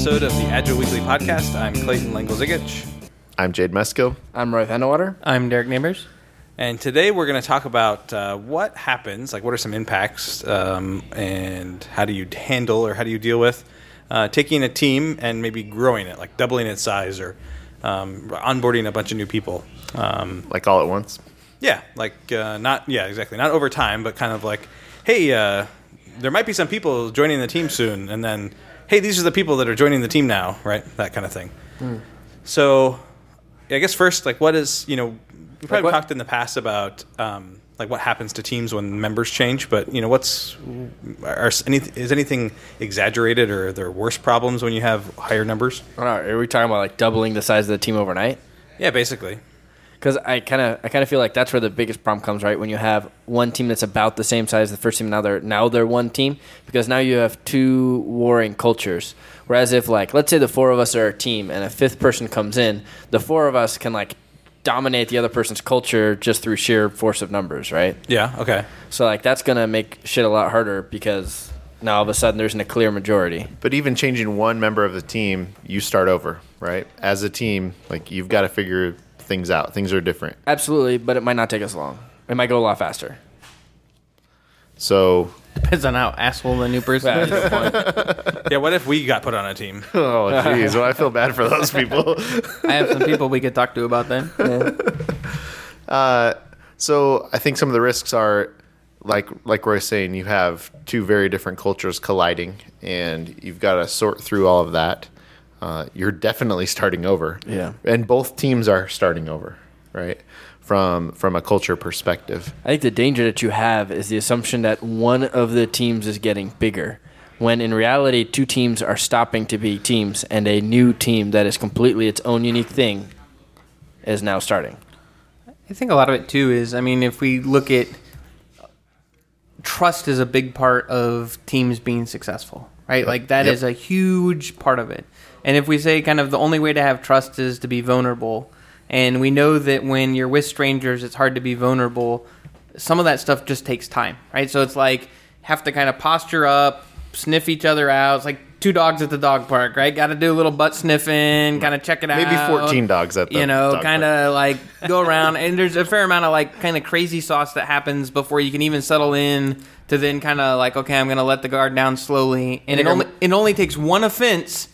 episode of the Agile Weekly podcast. I'm Clayton Lengel-Zigich, I'm Jade Meskill. I'm Roy van de Water. I'm Derek Neighbors. and today we're going to talk about uh, what happens, like what are some impacts, um, and how do you handle or how do you deal with uh, taking a team and maybe growing it, like doubling its size or um, onboarding a bunch of new people. Um, Like all at once. Yeah, like uh, not yeah exactly not over time, but kind of like, hey, uh, there might be some people joining the team soon, and then hey, these are the people that are joining the team now, right? That kind of thing. So, I guess first, like, what is you know we probably what- talked in the past about um, like what happens to teams when members change, but you know what's are any is anything exaggerated or are there worse problems when you have higher numbers? I know, are we talking about like doubling the size of the team overnight? Yeah, basically. Because I kind of I kind of feel like that's where the biggest problem comes, right? When you have one team that's about the same size as the first team, now they're now they're one team because now you have two warring cultures. Whereas if like let's say the four of us are a team and a fifth person comes in, the four of us can like dominate the other person's culture just through sheer force of numbers, right? Yeah. Okay. So like that's gonna make shit a lot harder because now all of a sudden there's a clear majority. But even changing one member of the team, you start over, right? As a team, like you've got to figure things out. Things are different. Absolutely, but it might not take us long. It might go a lot faster. So, Depends on how asshole the new person is. that's the point. Yeah. What if we got put on a team? oh jeez, well I feel bad for those people. I have some people we could talk to about that. Uh, so I think some of the risks are like like Roy's saying, you have two very different cultures colliding, and you've got to sort through all of that. Uh, you're definitely starting over. Yeah. and both teams are starting over, right? From from a culture perspective. I think the danger that you have is the assumption that one of the teams is getting bigger, when in reality, two teams are stopping to be teams, and a new team that is completely its own unique thing is now starting. I think a lot of it too is, I mean, if we look at trust is a big part of teams being successful, right? Like that is Yep. a huge part of it. And if we say kind of the only way to have trust is to be vulnerable, and we know that when you're with strangers, it's hard to be vulnerable. Some of that stuff just takes time, right? So it's like have to kind of posture up, sniff each other out. It's like two dogs at the dog park, right? Got to do a little butt sniffing, kind of check it out. Maybe 14 dogs at the you know, kind of like go around, and there's a fair amount of like kind of crazy sauce that happens before you can even settle in to then kind of like, okay, I'm gonna let the guard down slowly, and it only it only takes one offense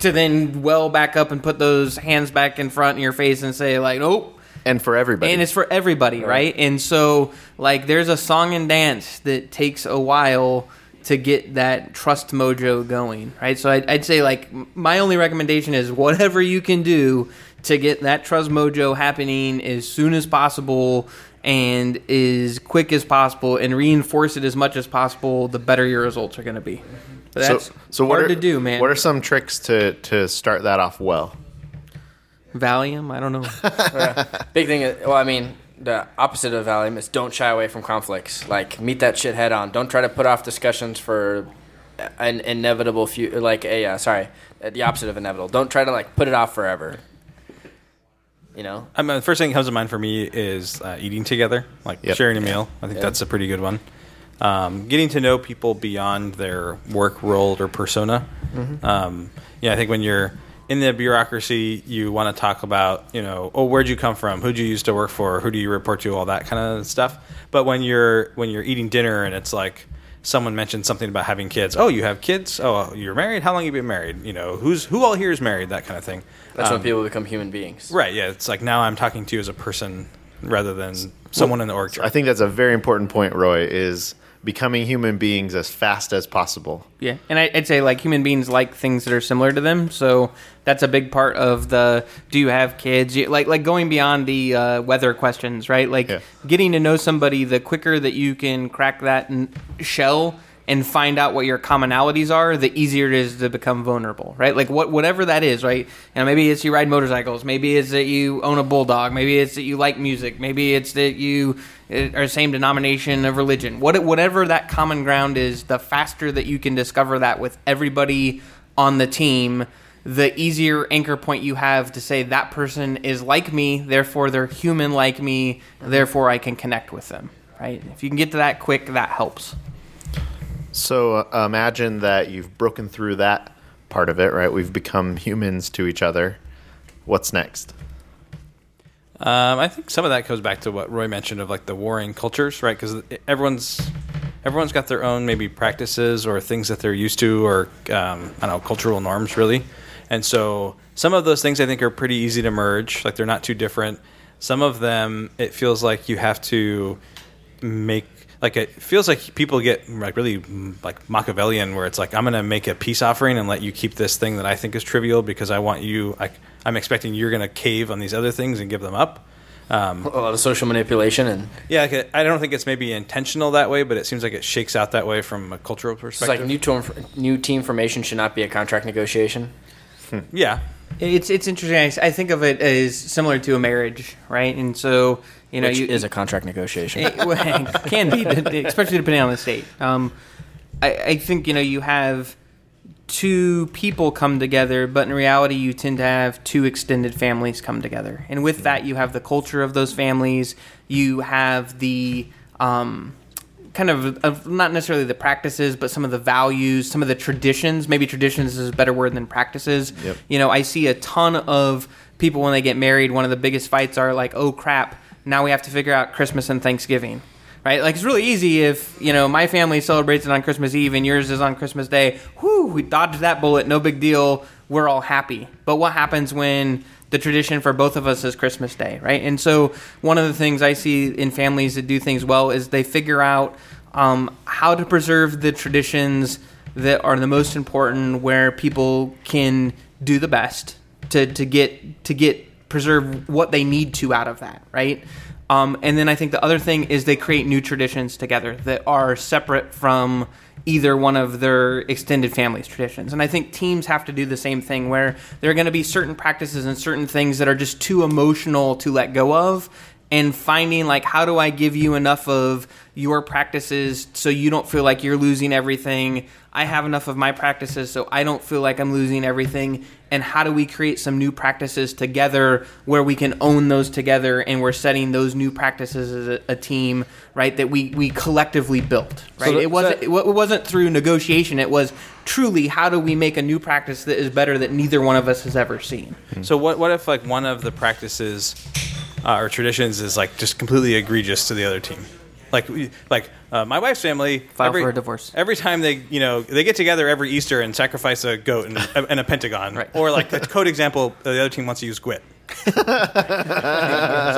to then well back up and put those hands back in front of your face and say like, nope. and for everybody. And it's for everybody, right? And so, like, there's a song and dance that takes a while to get that trust mojo going, right? So I'd, I'd say, like, my only recommendation is whatever you can do to get that trust mojo happening as soon as possible and as quick as possible and reinforce it as much as possible, the better your results are going to be. But that's so, so what hard are, to do, man. What are some tricks to to start that off well? Valium? I don't know. Big thing. Is, well, I mean, the opposite of Valium is don't shy away from conflicts. Like meet that shit head on. Don't try to put off discussions for an inevitable future. Like a uh, sorry, uh, the opposite of inevitable. Don't try to like put it off forever. You know. I mean, the first thing that comes to mind for me is uh, eating together, like Yep. sharing a meal. I think that's a pretty good one. Um, getting to know people beyond their work role or persona. Um, yeah, I think when you're in the bureaucracy, you want to talk about, you know, oh, where'd you come from? Who'd you used to work for? Who do you report to? All that kind of stuff. But when you're when you're eating dinner and it's like someone mentioned something about having kids. Oh, you have kids? Oh, you're married? How long you been married? You know, who's who all here is married? That kind of thing. That's Um, when people become human beings. Right. Yeah. It's like now I'm talking to you as a person rather than someone in the org chart. I think that's a very important point, Roy. Is becoming human beings as fast as possible. Yeah, and I, I'd say like human beings like things that are similar to them, so that's a big part of the. Do you have kids? You, like like going beyond the uh, weather questions, right? Like Yeah. getting to know somebody. The quicker that you can crack that shell and find out what your commonalities are, the easier it is to become vulnerable, right? Like what whatever that is, right? And maybe it's you ride motorcycles, maybe it's that you own a bulldog, maybe it's that you like music, maybe it's that you uh, are the same denomination of religion. What whatever that common ground is, the faster that you can discover that with everybody on the team, the easier anchor point you have to say that person is like me, therefore they're human like me, therefore I can connect with them, right? If you can get to that quick, that helps. So uh, imagine that you've broken through that part of it, right? We've become humans to each other. What's next? Um, I think some of that goes back to what Roy mentioned of like the warring cultures, right? Because everyone's everyone's got their own maybe practices or things that they're used to, or um, I don't know, cultural norms, really. And so some of those things I think are pretty easy to merge, like they're not too different. Some of them, it feels like you have to make like it feels like people get like really like Machiavellian, where it's like I'm going to make a peace offering and let you keep this thing that I think is trivial because I want you. I, I'm expecting you're going to cave on these other things and give them up. Um, a lot of social manipulation and yeah, like, I don't think it's maybe intentional that way, but it seems like it shakes out that way from a cultural it's perspective. like new team, new team formation should not be a contract negotiation. yeah, It's it's interesting. I, I think of it as similar to a marriage, right? And so you know, which you, is a contract negotiation. it, well, it can be, especially depending on the state. Um, I, I think you know you have two people come together, but in reality, you tend to have two extended families come together, and with that, you have the culture of those families. You have the um, kind of, of not necessarily the practices, but some of the values, some of the traditions. Maybe traditions is a better word than practices. Yep. You know, I see a ton of people when they get married. One of the biggest fights are like, "Oh crap! Now we have to figure out Christmas and Thanksgiving." Right? Like it's really easy if you know my family celebrates it on Christmas Eve and yours is on Christmas Day. Whoo! We dodged that bullet. No big deal. We're all happy. But what happens when the tradition for both of us is Christmas Day, right? And so one of the things I see in families that do things well is they figure out um, how to preserve the traditions that are the most important, where people can do the best to, to get to get preserve what they need to out of that, right? Um, and then I think the other thing is they create new traditions together that are separate from either one of their extended family's traditions. And I think teams have to do the same thing where there are going to be certain practices and certain things that are just too emotional to let go of and finding like how do I give you enough of your practices so you don't feel like you're losing everything. I have enough of my practices so I don't feel like I'm losing everything. And how do we create some new practices together where we can own those together and we're setting those new practices as a, a team, right? That we, we collectively built, right? the- it wasn't so- it it wasn't through negotiation. It was truly how do we make a new practice that is better that neither one of us has ever seen. So what what if like one of the practices uh, or traditions is like just completely egregious to the other team? Like we- like uh, my wife's family File every, for a divorce. Every time they you know they get together every Easter and sacrifice a goat and, and a pentagon, Right. or like a code example, the other team wants to use gwit.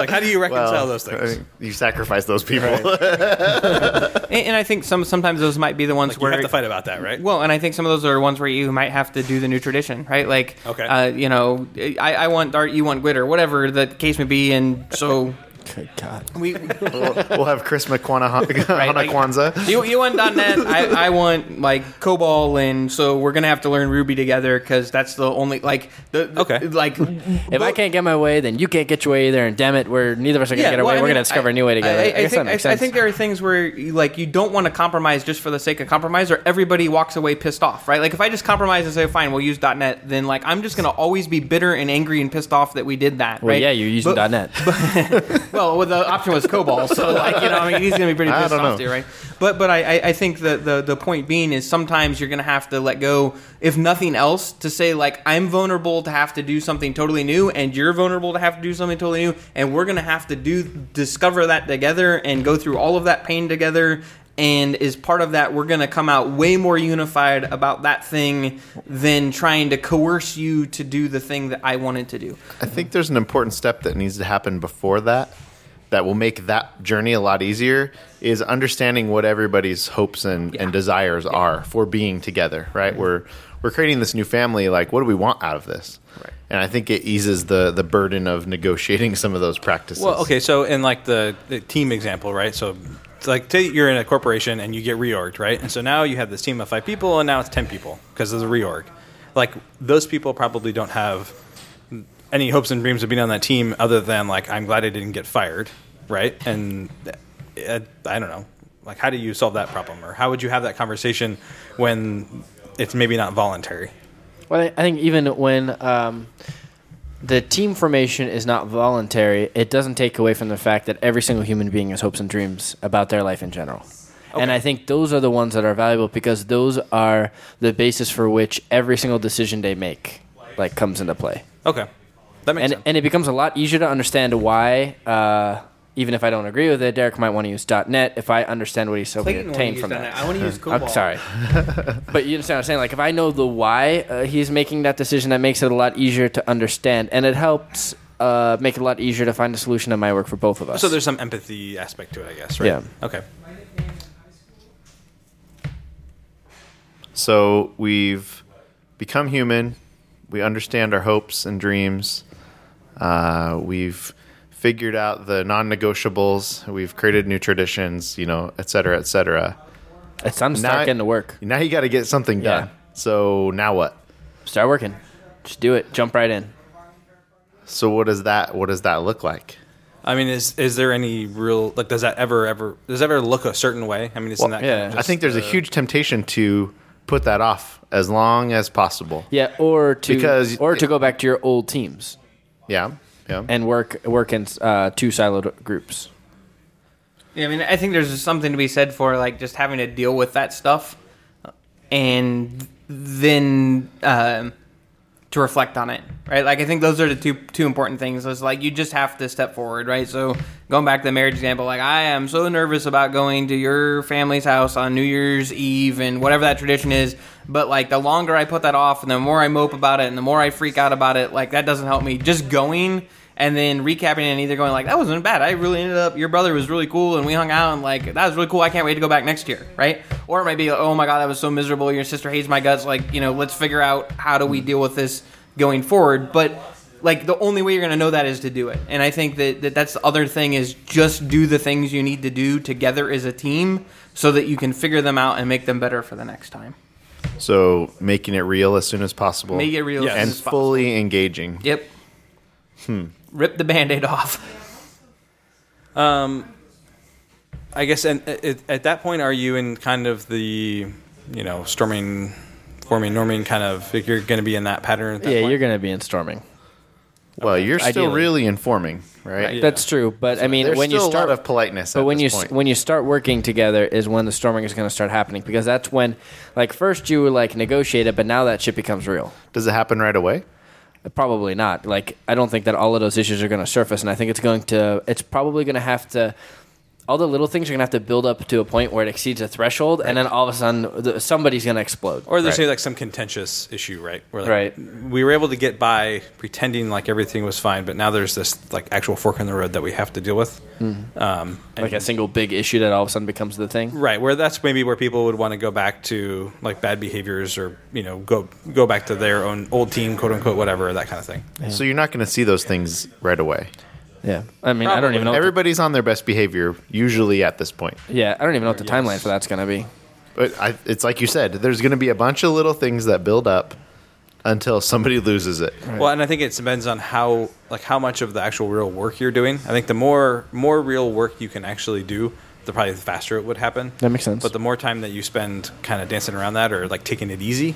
it's like how do you reconcile Well, those I things? think You sacrifice those people. And, and I think some sometimes those might be the ones Like you where have to fight about that, right? Well, and I think some of those are ones where you might have to do the new tradition, right? Like, Okay. uh, you know, I, I want art, you want glitter, whatever the case may be, and so Good God. we. we'll, we'll have Chris McQuana like- Kwanzaa. You, you want .NET, I, I want like COBOL, and so we're gonna have to learn Ruby together because that's the only like the the- Okay. like If I can't get my way, then you can't get your way either. And damn it, we're neither of us are gonna get our well, way. I We're mean, gonna discover I- a new way together. I, I, I, guess think, that makes I, I think there are things where like you don't want to compromise just for the sake of compromise, or everybody walks away pissed off, right? Like if I just compromise and say fine, we'll use .NET, then like I'm just gonna always be bitter and angry and pissed off that we did that, well, right? yeah, you're using But- .NET. well, well, the option was COBOL, so like you know, I mean, he's gonna be pretty pissed off too, right? But but I, I- think the, the the point being is sometimes you're gonna have to let go, if nothing else, to say like I'm vulnerable to have to do something totally new, and you're vulnerable to have to do something totally new, and we're gonna have to do discover that together and go through all of that pain together. And as part of that, we're going to come out way more unified about that thing than trying to coerce you to do the thing that I wanted to do. I think there's an important step that needs to happen before that that will make that journey a lot easier is understanding what everybody's hopes and, Yeah. and desires are for being together, right? Mm-hmm. We're we're creating this new family, like what do we want out of this? Right. And I think it eases the the burden of negotiating some of those practices. Well, okay, so in like the, the team example, right? So, it's like, you're in a corporation and you get reorged, right? And so now you have this team of five people, and now it's ten people because of the reorg. Like those people probably don't have any hopes and dreams of being on that team, other than like, I'm glad I didn't get fired, right? And uh, I don't know, like, how do you solve that problem, or how would you have that conversation when it's maybe not voluntary? Well, I I think even when um, the team formation is not voluntary, it doesn't take away from the fact that every single human being has hopes and dreams about their life in general. And I think those are the ones that are valuable because those are the basis for which every single decision they make like comes into play. Okay, that makes And sense. and it becomes a lot easier to understand why uh, even if I don't agree with it, Derek might want to use .NET if I understand what he's hoping to obtain from that. I want to use Google. I'm sorry, but you understand what I'm saying. Like if I know the why uh, he's making that decision, that makes it a lot easier to understand, and it helps uh, make it a lot easier to find a solution that might work for both of us. so there's some empathy aspect to it, I guess, right? Yeah. Okay. So we've become human. We understand our hopes and dreams. Uh, we've figured out the non-negotiables. We've created new traditions, you know, et cetera, et cetera. it's time to start Now- getting to work. Now you got to get something done. Yeah. So now what? Start working. Just do it. Jump right in. So what does that what does that look like? I mean, is is there any real like? Does that ever ever does it ever look a certain way? I mean, isn't that yeah. kind of I think there's a uh, huge temptation to put that off as long as possible. Yeah, or to Because- or to go back to your old teams Yeah. Yeah. and work work in uh, two siloed groups. Yeah, I mean, I think there's something to be said for like just having to deal with that stuff, and then um, to reflect on it, right? Like I think those are the two two important things. Is like you just have to step forward, right? So going back to the marriage example, like I am so nervous about going to your family's house on New Year's Eve and whatever that tradition is, but like the longer I put that off, and the more I mope about it, and the more I freak out about it, like that doesn't help me. Just going and then recapping and either going like that wasn't bad. I really ended up. Your brother was really cool, and we hung out, and like that was really cool. I can't wait to go back next year, right? Or it might be, like, oh my god, that was so miserable. Your sister hates my guts. Like you know, let's figure out how do we deal with this going forward. But like the only way you're gonna know that is to do it. And I think that, that that's the other thing is just do the things you need to do together as a team, so that you can figure them out and make them better for the next time. So making it real as soon as possible. Make it real Yes. as and soon as possible. fully engaging. Yep. Hmm. Rip the band-aid off. Um, I guess, and at, at that point, are you in kind of the, you know, storming, forming, norming kind of? Like you're going to be in that pattern. At that Yeah, point? you're going to be in storming. Well, you're still Ideally. really informing, right? Yeah. That's true, but I mean, when you start, a lot of politeness. but at when you point. when you start working together is when the storming is going to start happening because that's when, like, first you like negotiate it, but now that shit becomes real. does it happen right away? Probably not. Like, I don't think that all of those issues are going to surface, and I think it's going to. It's probably going to have to. All the little things are going to have to build up to a point where it exceeds a threshold, and then all of a sudden the, somebody's going to explode. Or there's Right. like some contentious issue, right? Where like, Right. We were able to get by pretending like everything was fine, but now there's this like actual fork in the road that we have to deal with. Um, and- like a single big issue that all of a sudden becomes the thing. Right, where that's maybe where people would want to go back to like bad behaviors or you know go go back to their own old team, quote unquote, whatever that kind of thing. So you're not going to see those things right away. Yeah, I mean, I don't even know. what the- Everybody's on their best behavior usually at this point. yeah, I don't even know what the Yes. timeline for that's going to be. But I, it's like you said, there's going to be a bunch of little things that build up until somebody loses it. Well, and I think it depends on how like how much of the actual real work you're doing. I think the more more real work you can actually do, the probably the faster it would happen. That makes sense. But the more time that you spend kind of dancing around that or like taking it easy,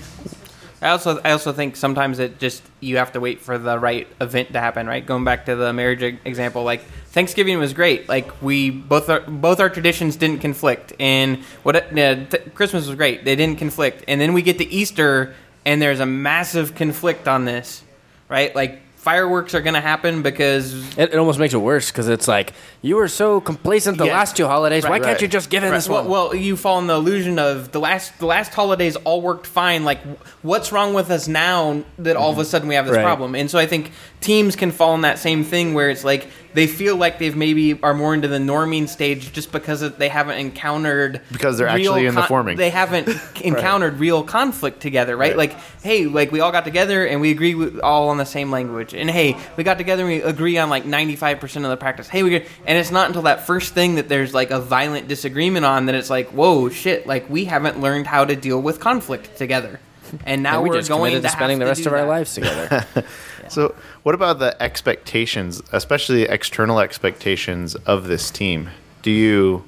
I also I also think sometimes it just you have to wait for the right event to happen, right? Going back to the marriage example, like Thanksgiving was great. Like we both our, both our traditions didn't conflict, and what uh, th- Christmas was great. They didn't conflict, and then we get to Easter, and there's a massive conflict on this, right? Like fireworks are going to happen because It, it almost makes it worse because it's like you were so complacent the Yeah. last two holidays. Why Right. can't you just give in this well, one? well, you fall in the illusion of the last the last holidays all worked fine. Like, what's wrong with us now that all of a sudden we have this Right. problem? And so I think teams can fall in that same thing where it's like they feel like they've maybe are more into the norming stage just because of- they haven't encountered Because they're real actually in the forming. They haven't encountered real conflict together, right? Right. Like, hey, like we all got together and we agree with, all on the same language, and hey, we got together and we agree on like ninety five percent of the practice. Hey, we get, and it's not until that first thing that there's like a violent disagreement on that it's like, whoa, shit, like we haven't learned how to deal with conflict together, and now And we we're just going committed to to spending have the rest do of our lives together. So, what about the expectations, especially external expectations of this team? Do you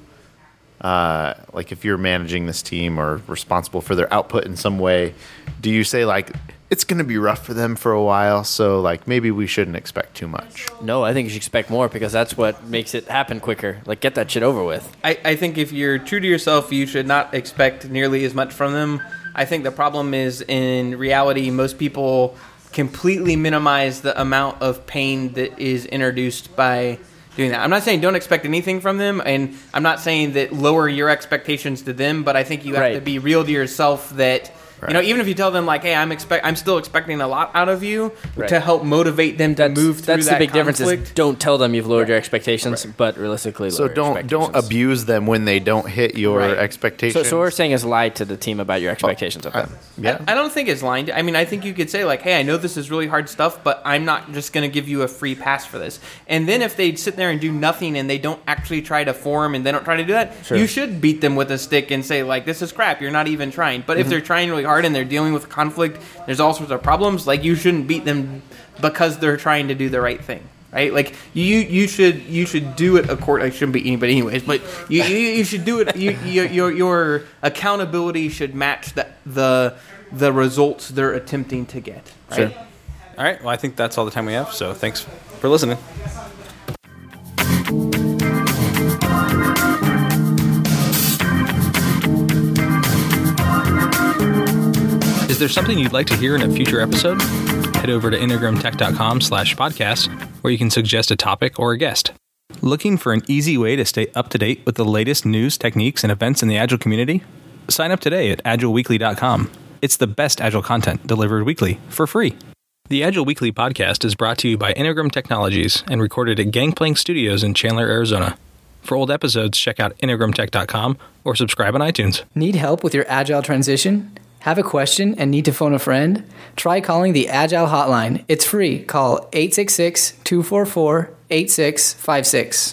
uh, like if you're managing this team or responsible for their output in some way, do you say like it's going to be rough for them for a while, so like maybe we shouldn't expect too much? No, I think you should expect more because that's what makes it happen quicker. Like get that shit over with. I, I think if you're true to yourself, you should not expect nearly as much from them. I think the problem is in reality, most people completely minimize the amount of pain that is introduced by doing that. I'm not saying don't expect anything from them, and I'm not saying that lower your expectations to them, but I think you have Right. to be real to yourself that. You know, even if you tell them like, "Hey, I'm expect, I'm still expecting a lot out of you," Right. to help motivate them to That's, move through that's that the big difference. Is don't tell them you've lowered your expectations, but realistically, So lower don't don't abuse them when they don't hit your Right. expectations. So, so what we're saying is lie to the team about your oh, expectations of I- them. yeah. I, I don't think it's lying. to- I mean, I think you could say like, "Hey, I know this is really hard stuff, but I'm not just going to give you a free pass for this." And then if they sit there and do nothing and they don't actually try to form and they don't try to do that, you should beat them with a stick and say like, "This is crap. You're not even trying." But if mm-hmm. they're trying really hard and they're dealing with conflict, there's all sorts of problems. Like you shouldn't beat them because they're trying to do the right thing. Right, like you, you should you should do it according. I shouldn't beat anybody anyways, but you, you, you should do it. You, you, your your accountability should match the the the results they're attempting to get. Right? All right. Well, I think that's all the time we have. So thanks for listening. Is there something you'd like to hear in a future episode? Head over to integrumtech.com slash podcast where you can suggest a topic or a guest. Looking for an easy way to stay up to date with the latest news, techniques, and events in the Agile community? Sign up today at agileweekly.com. It's the best Agile content delivered weekly for free. The Agile Weekly podcast is brought to you by Integrum Technologies and recorded at Gangplank Studios in Chandler, Arizona. For old episodes, check out integrumtech.com or subscribe on iTunes. Need help with your agile transition? Have a question and need to phone a friend? Try calling the Agile Hotline. It's free. Call 866 244 8656.